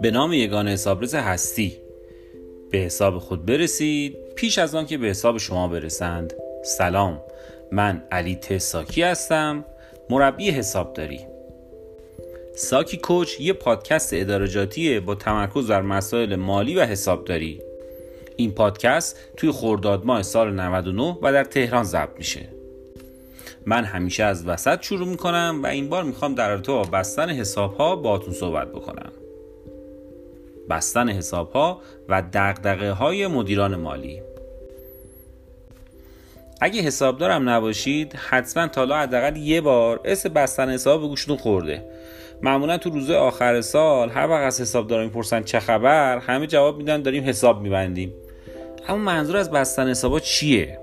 به نام یگان حسابرس هستی. به حساب خود برسید پیش از آن که به حساب شما برسند. سلام من علی تساکی هستم مربی حسابداری. ساکی کوچ یه پادکست ادارجاتیه با تمرکز بر مسائل مالی و حسابداری. این پادکست توی خرداد ماه سال 99 و در تهران ضبط میشه. من همیشه از وسط شروع می‌کنم و این بار می‌خوام در رابطه با بستن حساب ها باهاتون صحبت بکنم. بستن حساب ها و دقدقه های مدیران مالی. اگه حسابدارم نباشید حتما تالا حداقل یه بار اسم بستن حساب به گوشتون خورده. معمولا تو روزه آخر سال هر وقت از حسابدارا می‌پرسن چه خبر همه جواب میدن داریم حساب میبندیم. اما منظور از بستن حسابا چیه؟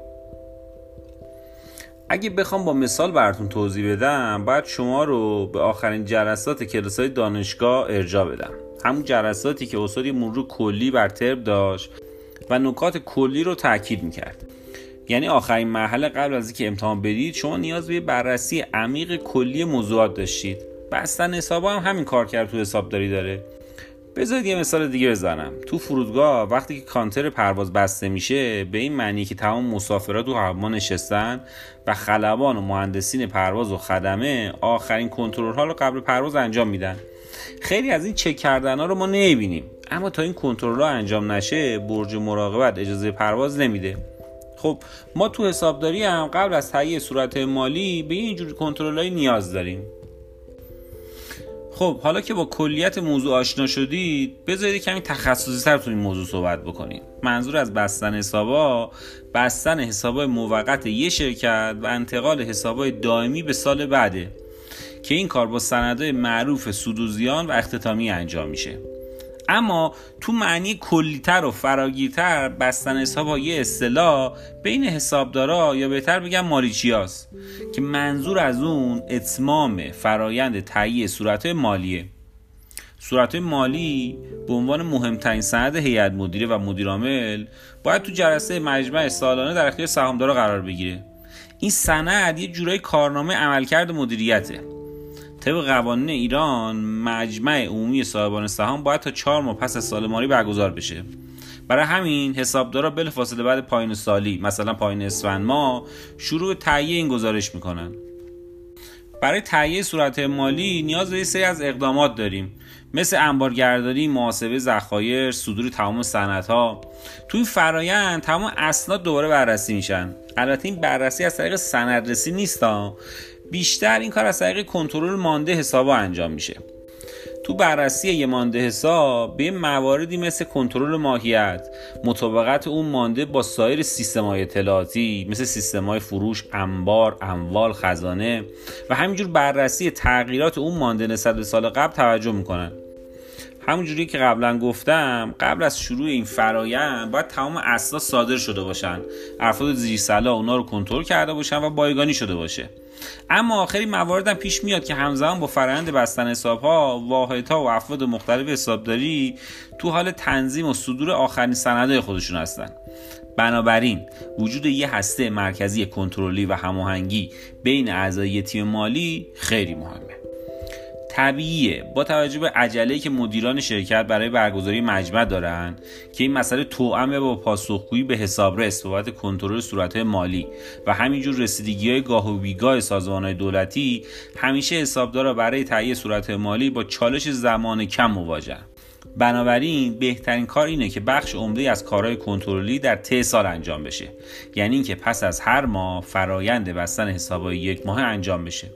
اگه بخوام با مثال براتون توضیح بدم باید شما رو به آخرین جلسات کلاس های دانشگاه ارجا بدم. همون جلساتی که استاد مرور کلی بر ترم داشت و نکات کلی رو تاکید می‌کرد. یعنی آخرین مرحله قبل از اینکه امتحان بدید شما نیاز به بررسی عمیق کلی موضوعات داشتید. بستن حساب هم همین کار کرد تو حسابداری داره. بذارید یه مثال دیگه بزنم. تو فرودگاه وقتی که کانتر پرواز بسته میشه به این معنی که تمام مسافرات تو هوا نشستن و خلبان و مهندسین پرواز و خدمه آخرین کنترل ها رو قبل پرواز انجام میدن. خیلی از این چک کردن ها رو ما نمی‌بینیم. اما تا این کنترل ها انجام نشه برج مراقبت اجازه پرواز نمیده. خب ما تو حسابداری هم قبل از تهیه صورت مالی به اینجور کنترل نیاز داریم. خب حالا که با کلیت موضوع آشنا شدید بذارید کمی تخصصی تر تو این موضوع صحبت بکنیم. منظور از بستن حسابا بستن حسابای موقت یه شرکت و انتقال حسابای دائمی به سال بعده که این کار با سندهای معروف سود و زیان و اختتامی انجام میشه. اما تو معنی کلیتر و فراگیرتر بستن حساب ها یه اصطلاح بین حسابدارا یا بهتر بگم ماریچیاس که منظور از اون اتمام فرایند تهیه صورت مالیه. صورت مالی به عنوان مهمترین سند هیئت مدیره و مدیرعامل باید تو جلسه مجمع سالانه در اختیار سهامدارا قرار بگیره. این سند یه جورای کارنامه عملکرد مدیریته. طبق قوانین ایران مجمع عمومی صاحبان سهام باید تا چهار ماه پس از سال مالی برگزار بشه. برای همین حسابدارا بلافاصله بعد پایین سالی مثلا پایین اسفند ما شروع تهیه این گزارش می‌کنن. برای تهیه صورت مالی نیاز به سری از اقدامات داریم. مثل انبارگردانی، محاسبه ذخایر، صدور تمام سندها تو این فرایند تمام اسناد دوباره بررسی میشن. البته این بررسی از طریق سندرسی نیست بیشتر این کار از طریق کنترل مانده حسابا انجام میشه. تو بررسی یه مانده حساب به مواردی مثل کنترل ماهیت مطابقت اون مانده با سایر سیستم های اطلاعاتی مثل سیستم های فروش انبار اموال خزانه و همینجور بررسی تغییرات اون مانده نسبت به سال قبل توجه می‌کنن. همونجوری که قبلا گفتم قبل از شروع این فرایند باید تمام اسناد صادر شده باشن افراد زیر سلا اونا رو کنترل کرده باشن و بایگانی شده باشه. اما آخری مواردم پیش میاد که همزمان با فرآیند بستن حساب ها واحدها و افراد مختلف حسابداری تو حال تنظیم و صدور آخرین سندهای خودشون هستن. بنابراین وجود یه هسته مرکزی کنترلی و هماهنگی بین اعضای تیم مالی خیلی مهمه. طبیعیه. با توجه به عجله که مدیران شرکت برای برگزاری مجمع دارن که این مسئله توأمه با پاسخگویی به حسابرس بابت کنترل صورت مالی و همینجور رسیدگی های گاه و بیگاه سازمان های دولتی همیشه حسابدارا برای تهیه صورت مالی با چالش زمان کم مواجه بنابراین بهترین کار اینه که بخش عمده از کارهای کنترلی در طی سال انجام بشه. یعنی اینکه پس از هر ماه فرایند بستن حسابهای یک ماه انجام بشه.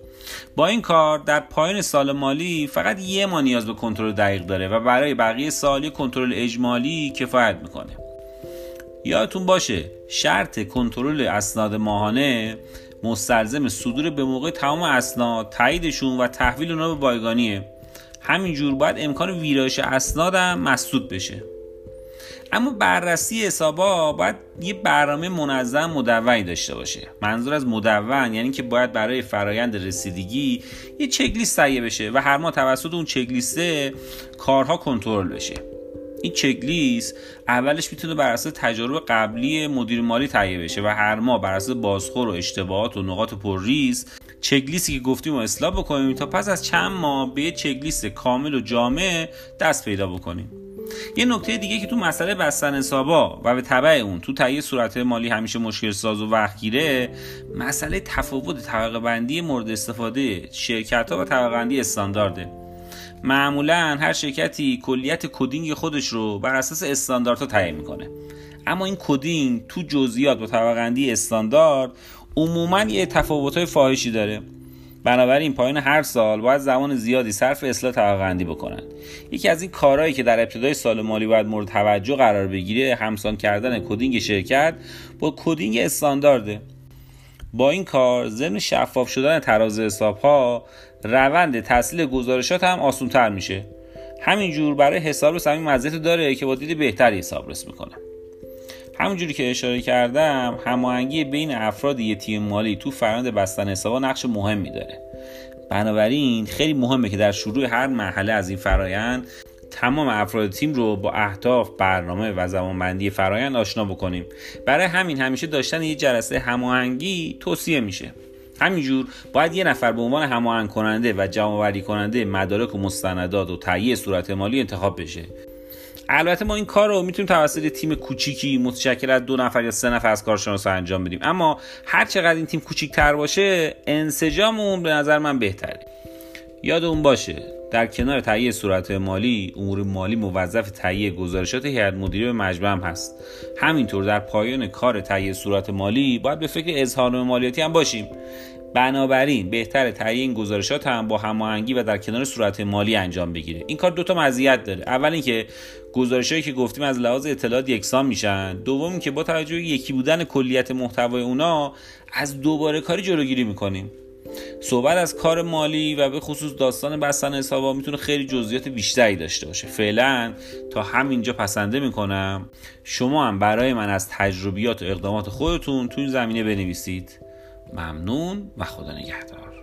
با این کار در پایان سال مالی فقط یه ماه نیاز به کنترل دقیق داره و برای بقیه سالی کنترل اجمالی کفایت می‌کنه. یادتون باشه شرط کنترل اسناد ماهانه مستلزم صدور به موقع تمام اسناد تاییدشون و تحویل اونا به بایگانیه. همینجور باید امکان ویرایش اسناد هم مسدود بشه. اما بررسی حسابا باید یه برنامه منظم مدونی داشته باشه. منظور از مدون یعنی که باید برای فرایند رسیدگی یه چکلیست تهیه بشه و هر ماه توسط اون چکلیسته کارها کنترل بشه. این چکلیست اولش می‌تونه بر اساس تجارب قبلی مدیر مالی تهیه بشه و هر ماه بر اساس بازخور و اشتباهات و نقاط پرریز چکلیستی که گفتیم و اصلاح بکنیم تا پس از چند ماه به یه چکلیست کامل و جامع دست پیدا بکنیم. یه نکته دیگه که تو مسئله بستن حسابا و به تبع اون تو تهیه صورت مالی همیشه مشکل ساز و وقتگیره مسئله تفاوت طبقه بندی مورد استفاده شرکت ها و طبقه بندی استاندارده. معمولا هر شرکتی کلیت کدینگ خودش رو بر اساس استانداردها تعیین می‌کنه. اما این کدینگ تو جزئیات با طبقه بندی استاندارد عموما یه تفاوت‌های فاحشی داره. بنابراین پایان هر سال باید زمان زیادی صرف اصلاح طبقه‌بندی بکنن. یکی از این کارهایی که در ابتدای سال مالی باید مورد توجه قرار بگیره همسان کردن کدینگ شرکت با کدینگ استاندارده. با این کار ضمن شفاف شدن تراز حساب ها روند تهیه گزارشات هم آسونتر میشه. همینجور برای حسابرس هم این مزیت داره که با دید بهتری حسابرسی می‌کنه. همونجوری که اشاره کردم هماهنگی بین افراد یه تیم مالی تو فرآیند بستن حسابا نقش مهمی داره. بنابراین خیلی مهمه که در شروع هر مرحله از این فرایند تمام افراد تیم رو با اهداف برنامه و زمانبندی فرایند آشنا بکنیم. برای همین همیشه داشتن یه جلسه هماهنگی توصیه میشه. همینجور باید یه نفر به عنوان هماهنگ کننده و جمعآوری کننده مدارک و مستندات و تهیه صورت مالی انتخاب بشه. البته ما این کار رو می‌تونیم توسط تیم کوچیکی متشکل از دو نفر یا سه نفر از کارشناس انجام بدیم. اما هر چقدر این تیم کوچیکتر باشه انسجام اون به نظر من بهتره. یاد اون باشه در کنار تهیه صورت مالی امور مالی موظف تهیه گزارشات هیئت مدیره مجمع هم هست. همینطور در پایان کار تهیه صورت مالی باید به فکر اظهارنامه مالیاتی هم باشیم. بنابراین بهتر تهیه این گزارشات هم با هماهنگی و در کنار صورت مالی انجام بگیره. این کار دوتا مزیت داره. اول اینکه گزارشهایی که گفتیم از لحاظ اطلاعات یکسان میشن. دوم که با توجه یکی بودن کلیت محتوای اونا از دوباره کاری جلوگیری می‌کنیم. صحبت از کار مالی و به خصوص داستان بستن حسابا می‌تونه خیلی جزئیات بیشتری داشته باشه. فعلا تا همینجا پسنده می‌کنم. شما هم برای من از تجربیات و اقدامات خودتون تو این زمینه بنویسید. ممنون و خدا نگهدار.